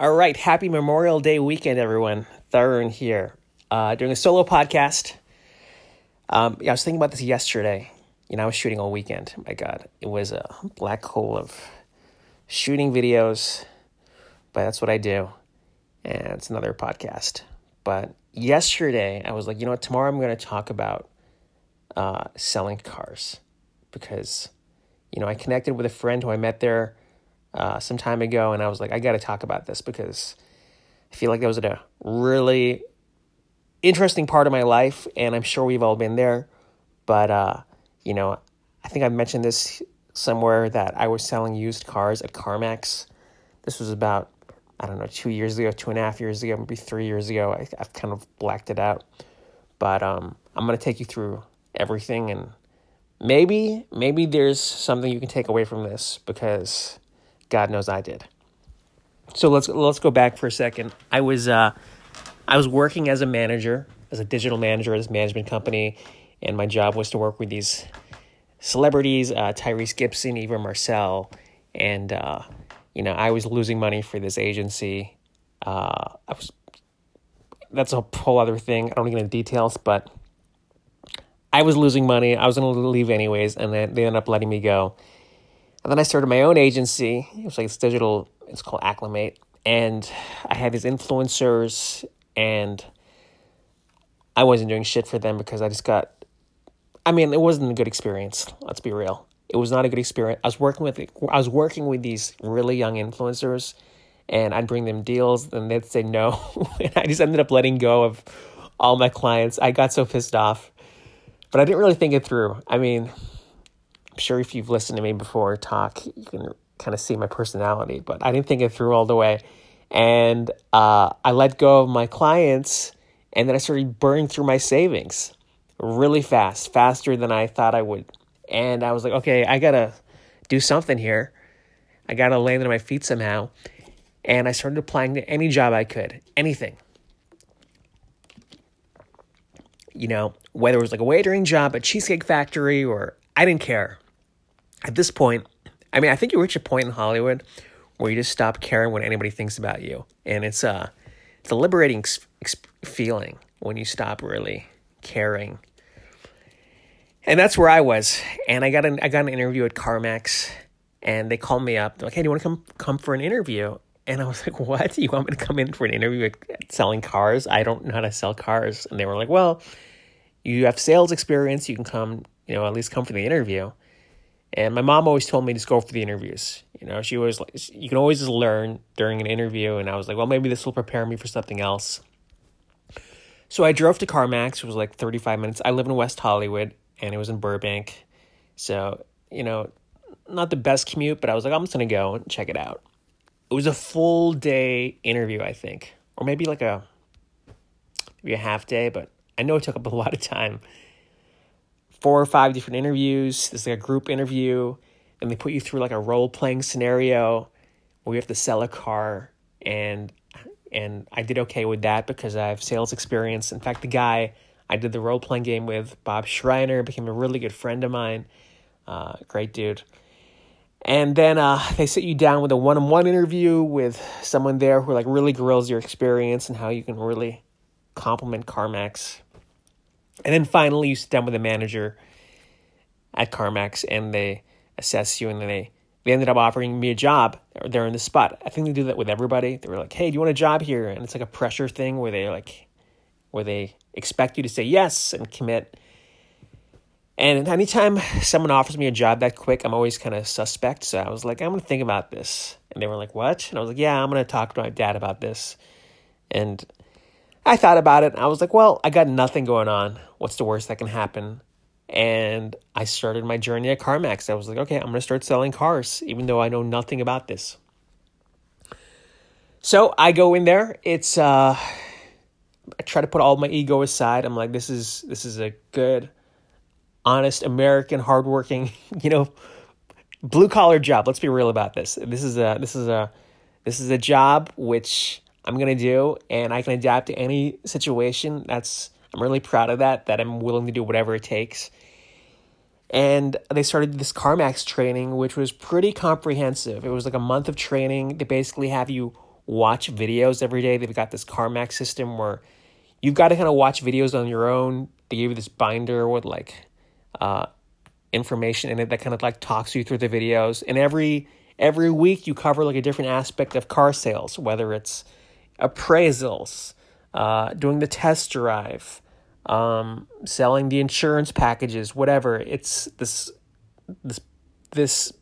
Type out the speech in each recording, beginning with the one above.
All right, happy Memorial Day weekend, everyone. Thurn here, uh, doing a solo podcast. Um, yeah, I was thinking about this yesterday. You know, I was shooting all weekend. My God, it was a black hole of shooting videos, but that's what I do, and it's another podcast. But yesterday, I was like, you know what? Tomorrow, I'm going to talk about uh, selling cars because, you know, I connected with a friend who I met there uh, some time ago, and I was like, I got to talk about this because I feel like that was a really interesting part of my life, and I'm sure we've all been there. But uh, you know, I think I mentioned this somewhere that I was selling used cars at CarMax. This was about I don't know two years ago, two and a half years ago, maybe three years ago. I, I've kind of blacked it out, but um, I'm gonna take you through everything and maybe maybe there's something you can take away from this because God knows I did. So let's let's go back for a second. I was uh, I was working as a manager, as a digital manager at this management company, and my job was to work with these celebrities, uh, Tyrese Gibson, Eva Marcille, and uh, you know I was losing money for this agency. Uh, I was that's a whole other thing. I don't get into details, but I was losing money. I was going to leave anyways, and then they ended up letting me go. And then I started my own agency. It was like it's digital. It's called Acclimate, and I had these influencers, and I wasn't doing shit for them because I just got. I mean, it wasn't a good experience. Let's be real. It was not a good experience. I was working with I was working with these really young influencers, and I'd bring them deals, and they'd say no, and I just ended up letting go of all my clients. I got so pissed off, but I didn't really think it through. I mean, sure if you've listened to me before talk, you can kind of see my personality, but I didn't think it through all the way. And uh, I let go of my clients, and then I started burning through my savings really fast, faster than I thought I would. And I was like, okay, I gotta do something here. I gotta land on my feet somehow. And I started applying to any job I could, anything. You know, whether it was like a waitering job, a cheesecake factory, or I didn't care at this point, I mean, I think you reach a point in Hollywood where you just stop caring what anybody thinks about you, and it's a it's a liberating feeling when you stop really caring. And that's where I was, and I got an I got an interview at CarMax, and they called me up. They're like, "Hey, do you want to come come for an interview?" And I was like, "What? You want me to come in for an interview at selling cars? I don't know how to sell cars." And they were like, "Well, you have sales experience. You can come, you know, at least come for the interview." And my mom always told me to go for the interviews. You know, she always like, you can always just learn during an interview. And I was like, well, maybe this will prepare me for something else. So I drove to CarMax. It was like 35 minutes. I live in West Hollywood and it was in Burbank. So, you know, not the best commute, but I was like, I'm just going to go and check it out. It was a full day interview, I think, or maybe like a, maybe a half day, but I know it took up a lot of time four or five different interviews. There's like a group interview, and they put you through like a role playing scenario where you have to sell a car. And and I did okay with that because I have sales experience. In fact, the guy I did the role playing game with, Bob Schreiner, became a really good friend of mine. Uh, great dude. And then uh, they sit you down with a one on one interview with someone there who like really grills your experience and how you can really complement CarMax and then finally, you sit down with the manager at CarMax and they assess you and then they, they ended up offering me a job there in the spot. I think they do that with everybody. They were like, hey, do you want a job here? And it's like a pressure thing where they like, where they expect you to say yes and commit. And anytime someone offers me a job that quick, I'm always kind of suspect. So I was like, I'm going to think about this. And they were like, what? And I was like, yeah, I'm going to talk to my dad about this. And I thought about it. I was like, well, I got nothing going on. What's the worst that can happen? And I started my journey at CarMax. I was like, okay, I'm going to start selling cars, even though I know nothing about this. So I go in there. It's uh, I try to put all my ego aside. I'm like, this is this is a good, honest American, hardworking, you know, blue collar job. Let's be real about this. This is a this is a this is a job which I'm going to do and I can adapt to any situation. That's I'm really proud of that that I'm willing to do whatever it takes. And they started this CarMax training which was pretty comprehensive. It was like a month of training. They basically have you watch videos every day. They've got this CarMax system where you've got to kind of watch videos on your own. They give you this binder with like uh, information in it that kind of like talks you through the videos. And every every week you cover like a different aspect of car sales, whether it's appraisals, uh, doing the test drive, um, selling the insurance packages, whatever. It's this this this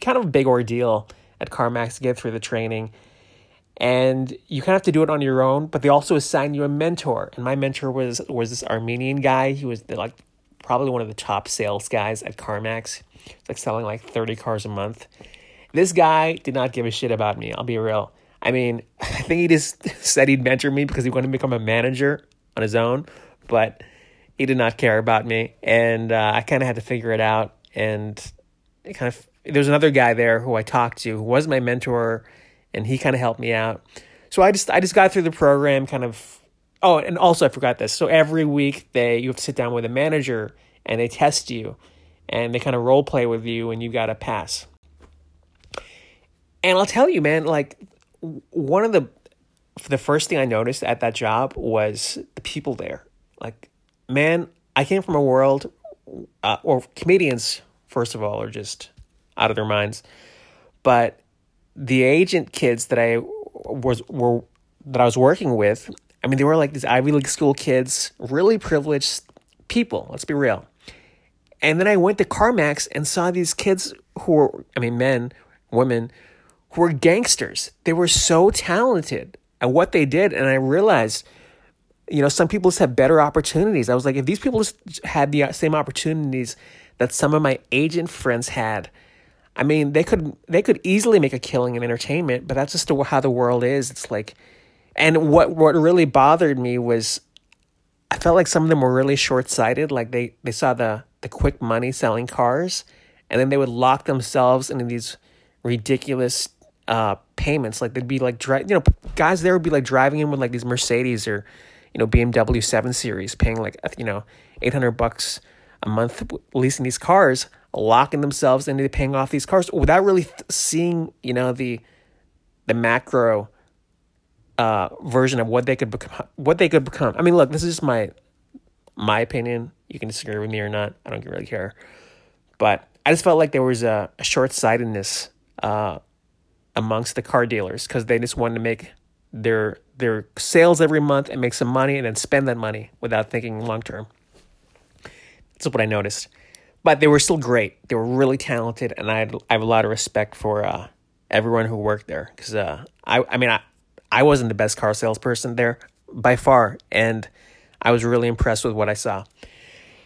kind of big ordeal at CarMax to get through the training. And you kind of have to do it on your own, but they also assign you a mentor. And my mentor was was this Armenian guy. He was the, like probably one of the top sales guys at CarMax. Like selling like 30 cars a month. This guy did not give a shit about me. I'll be real. I mean, I think he just said he'd mentor me because he wanted to become a manager on his own, but he did not care about me. And uh, I kind of had to figure it out. And it kind of, there's another guy there who I talked to who was my mentor, and he kind of helped me out. So I just, I just got through the program kind of. Oh, and also I forgot this. So every week they, you have to sit down with a manager and they test you, and they kind of role play with you, and you got to pass. And I'll tell you, man, like one of the the first thing I noticed at that job was the people there. Like, man, I came from a world, uh, or comedians, first of all, are just out of their minds. But the agent kids that I was were that I was working with, I mean, they were like these Ivy League school kids, really privileged people. Let's be real. And then I went to CarMax and saw these kids who were, I mean, men, women were gangsters. They were so talented at what they did. And I realized, you know, some people just have better opportunities. I was like, if these people just had the uh, same opportunities that some of my agent friends had, I mean, they could they could easily make a killing in entertainment, but that's just how the world is. It's like, and what what really bothered me was, I felt like some of them were really short sighted. Like they they saw the the quick money selling cars, and then they would lock themselves into these ridiculous uh, payments. Like they'd be like, dri- you know, guys there would be like driving in with like these Mercedes or, you know, BMW 7 Series, paying like, you know, 800 bucks a month leasing these cars, locking themselves into paying off these cars without really th- seeing, you know, the the macro uh, version of what they could become. What they could become. I mean, look, this is just my my opinion. You can disagree with me or not. I don't really care. But I just felt like there was a, a short sightedness uh, amongst the car dealers because they just wanted to make their their sales every month and make some money and then spend that money without thinking long term. That's what I noticed. But they were still great. They were really talented, and I, had, I have a lot of respect for uh, everyone who worked there because uh, I I mean I I wasn't the best car salesperson there by far, and I was really impressed with what I saw.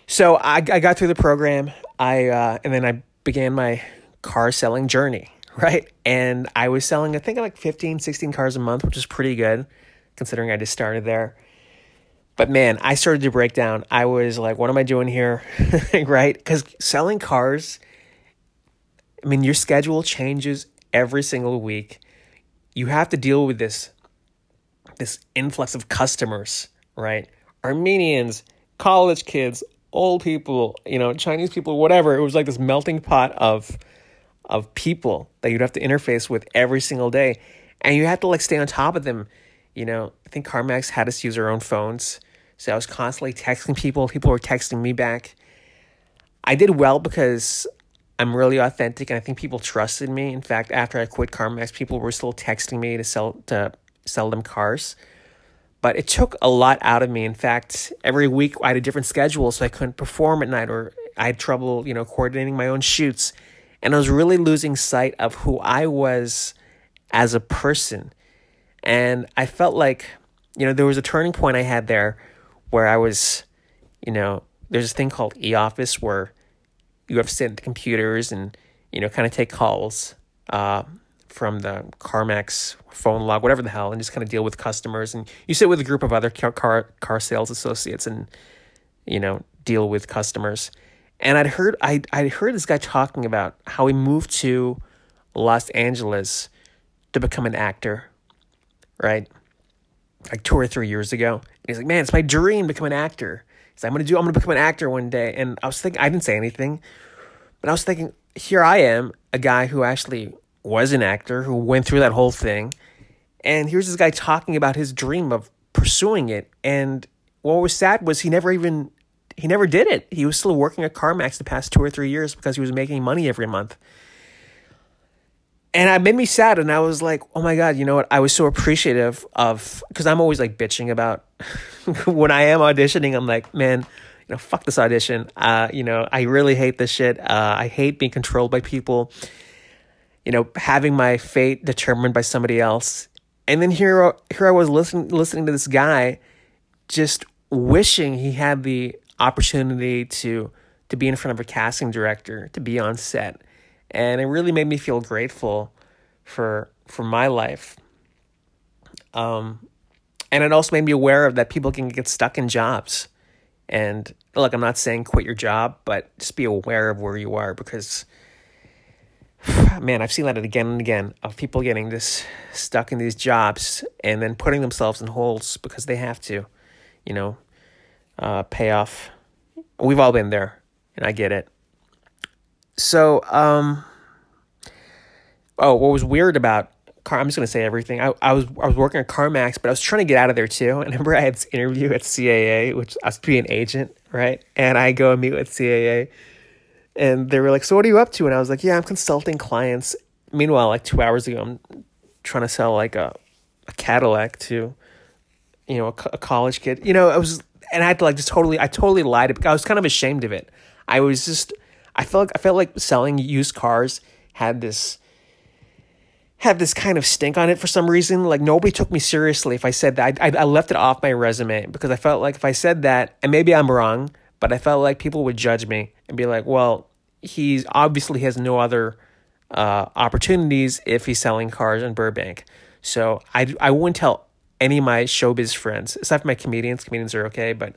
So I I got through the program. I uh, and then I began my car selling journey right? And I was selling, I think, like 15, 16 cars a month, which is pretty good considering I just started there. But man, I started to break down. I was like, what am I doing here? right? Because selling cars, I mean, your schedule changes every single week. You have to deal with this this influx of customers, right? Armenians, college kids, old people, you know, Chinese people, whatever. It was like this melting pot of of people that you'd have to interface with every single day. And you have to like stay on top of them. You know, I think CarMax had us use our own phones. So I was constantly texting people. People were texting me back. I did well because I'm really authentic and I think people trusted me. In fact, after I quit CarMax, people were still texting me to sell to sell them cars. But it took a lot out of me. In fact, every week I had a different schedule so I couldn't perform at night or I had trouble, you know, coordinating my own shoots and I was really losing sight of who I was as a person. And I felt like, you know, there was a turning point I had there where I was, you know, there's a thing called e office where you have to sit at the computers and, you know, kind of take calls uh, from the CarMax phone log, whatever the hell, and just kind of deal with customers. And you sit with a group of other car, car sales associates and, you know, deal with customers. And I'd heard I I'd heard this guy talking about how he moved to Los Angeles to become an actor, right? Like two or three years ago. And he's like, man, it's my dream to become an actor. He's like, I'm gonna do I'm gonna become an actor one day. And I was thinking I didn't say anything, but I was thinking, here I am, a guy who actually was an actor, who went through that whole thing, And here's this guy talking about his dream of pursuing it. And what was sad was he never even he never did it. He was still working at CarMax the past two or three years because he was making money every month. And it made me sad, and I was like, "Oh my god, you know what?" I was so appreciative of because I'm always like bitching about when I am auditioning. I'm like, "Man, you know, fuck this audition. Uh, you know, I really hate this shit. Uh, I hate being controlled by people. You know, having my fate determined by somebody else. And then here, here I was listening, listening to this guy, just wishing he had the opportunity to to be in front of a casting director, to be on set, and it really made me feel grateful for for my life. Um, and it also made me aware of that people can get stuck in jobs. And look, I'm not saying quit your job, but just be aware of where you are because, man, I've seen that again and again of people getting this stuck in these jobs and then putting themselves in holes because they have to, you know, uh, payoff. We've all been there, and I get it. So, um, oh, what was weird about car. I'm just gonna say everything. I, I was I was working at CarMax, but I was trying to get out of there too. And I remember I had this interview at CAA, which I was to be an agent, right? And I go and meet with CAA, and they were like, "So what are you up to?" And I was like, "Yeah, I'm consulting clients." Meanwhile, like two hours ago, I'm trying to sell like a a Cadillac to, you know, a, a college kid. You know, I was, and I had to like just totally, I totally lied. Because I was kind of ashamed of it. I was just, I felt like I felt like selling used cars had this had this kind of stink on it for some reason. Like nobody took me seriously if I said that. I, I, I left it off my resume because I felt like if I said that, and maybe I'm wrong, but I felt like people would judge me and be like, well, he's obviously has no other uh, opportunities if he's selling cars in Burbank. So I, I wouldn't tell any of my showbiz friends, aside from my comedians. Comedians are okay, but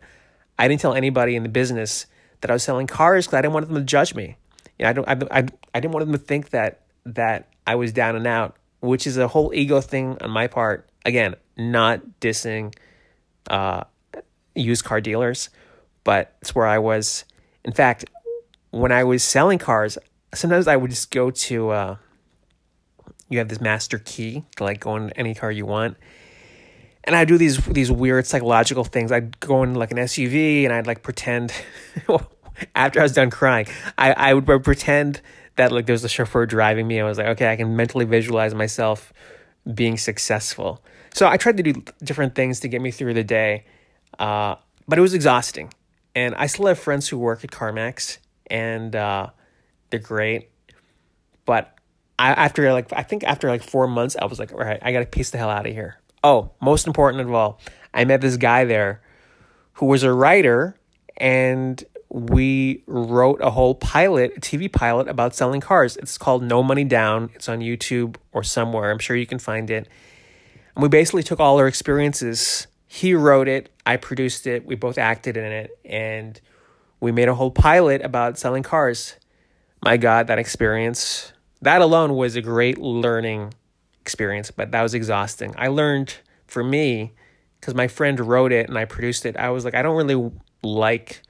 I didn't tell anybody in the business that I was selling cars because I didn't want them to judge me. You know, I don't. I, I, I didn't want them to think that that I was down and out, which is a whole ego thing on my part. Again, not dissing uh, used car dealers, but it's where I was. In fact, when I was selling cars, sometimes I would just go to. Uh, you have this master key to like go in any car you want, and I do these these weird psychological things. I'd go in like an SUV and I'd like pretend. after I was done crying, I I would pretend that like there's a chauffeur driving me. I was like, okay, I can mentally visualize myself being successful. So I tried to do different things to get me through the day, uh, but it was exhausting. And I still have friends who work at CarMax, and uh, they're great. But I, after like I think after like four months, I was like, all right, I got to piece the hell out of here. Oh, most important of all, I met this guy there who was a writer and we wrote a whole pilot, a TV pilot about selling cars. It's called No Money Down. It's on YouTube or somewhere. I'm sure you can find it. And we basically took all our experiences. He wrote it, I produced it, we both acted in it, and we made a whole pilot about selling cars. My God, that experience, that alone was a great learning experience, but that was exhausting. I learned for me, because my friend wrote it and I produced it, I was like, I don't really like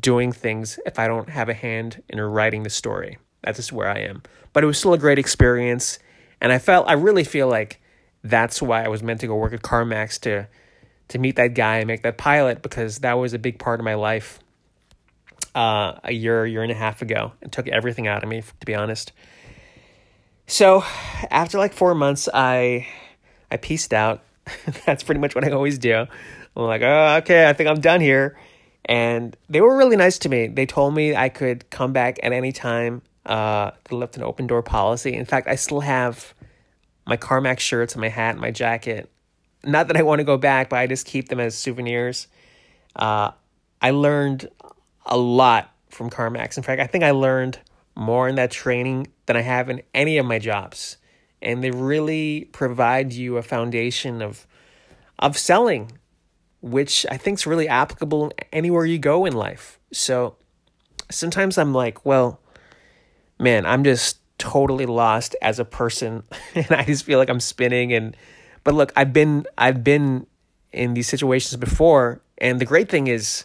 doing things if I don't have a hand in writing the story. That's just where I am. But it was still a great experience. And I felt, I really feel like that's why I was meant to go work at CarMax to, to meet that guy and make that pilot because that was a big part of my life uh, a year, year and a half ago and took everything out of me, to be honest. So after like four months, I, I pieced out. that's pretty much what I always do. I'm like, oh, okay, I think I'm done here and they were really nice to me. They told me I could come back at any time. Uh, they left an open door policy. In fact, I still have my CarMax shirts and my hat and my jacket. Not that I want to go back, but I just keep them as souvenirs. Uh, I learned a lot from CarMax. In fact, I think I learned more in that training than I have in any of my jobs. And they really provide you a foundation of of selling which I think is really applicable anywhere you go in life. So sometimes I'm like, well, man, I'm just totally lost as a person and I just feel like I'm spinning and but look, I've been I've been in these situations before and the great thing is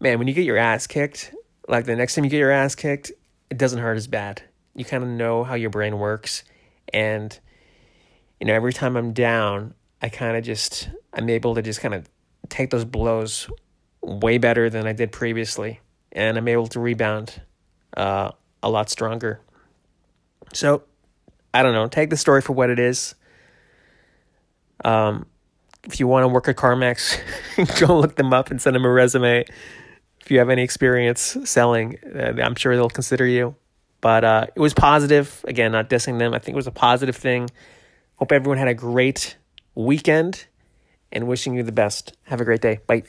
man, when you get your ass kicked, like the next time you get your ass kicked, it doesn't hurt as bad. You kind of know how your brain works and you know, every time I'm down, I kind of just, I'm able to just kind of take those blows way better than I did previously. And I'm able to rebound uh, a lot stronger. So, I don't know. Take the story for what it is. Um, if you want to work at CarMax, go look them up and send them a resume. If you have any experience selling, uh, I'm sure they'll consider you. But uh, it was positive. Again, not dissing them. I think it was a positive thing. Hope everyone had a great weekend and wishing you the best. Have a great day. Bye.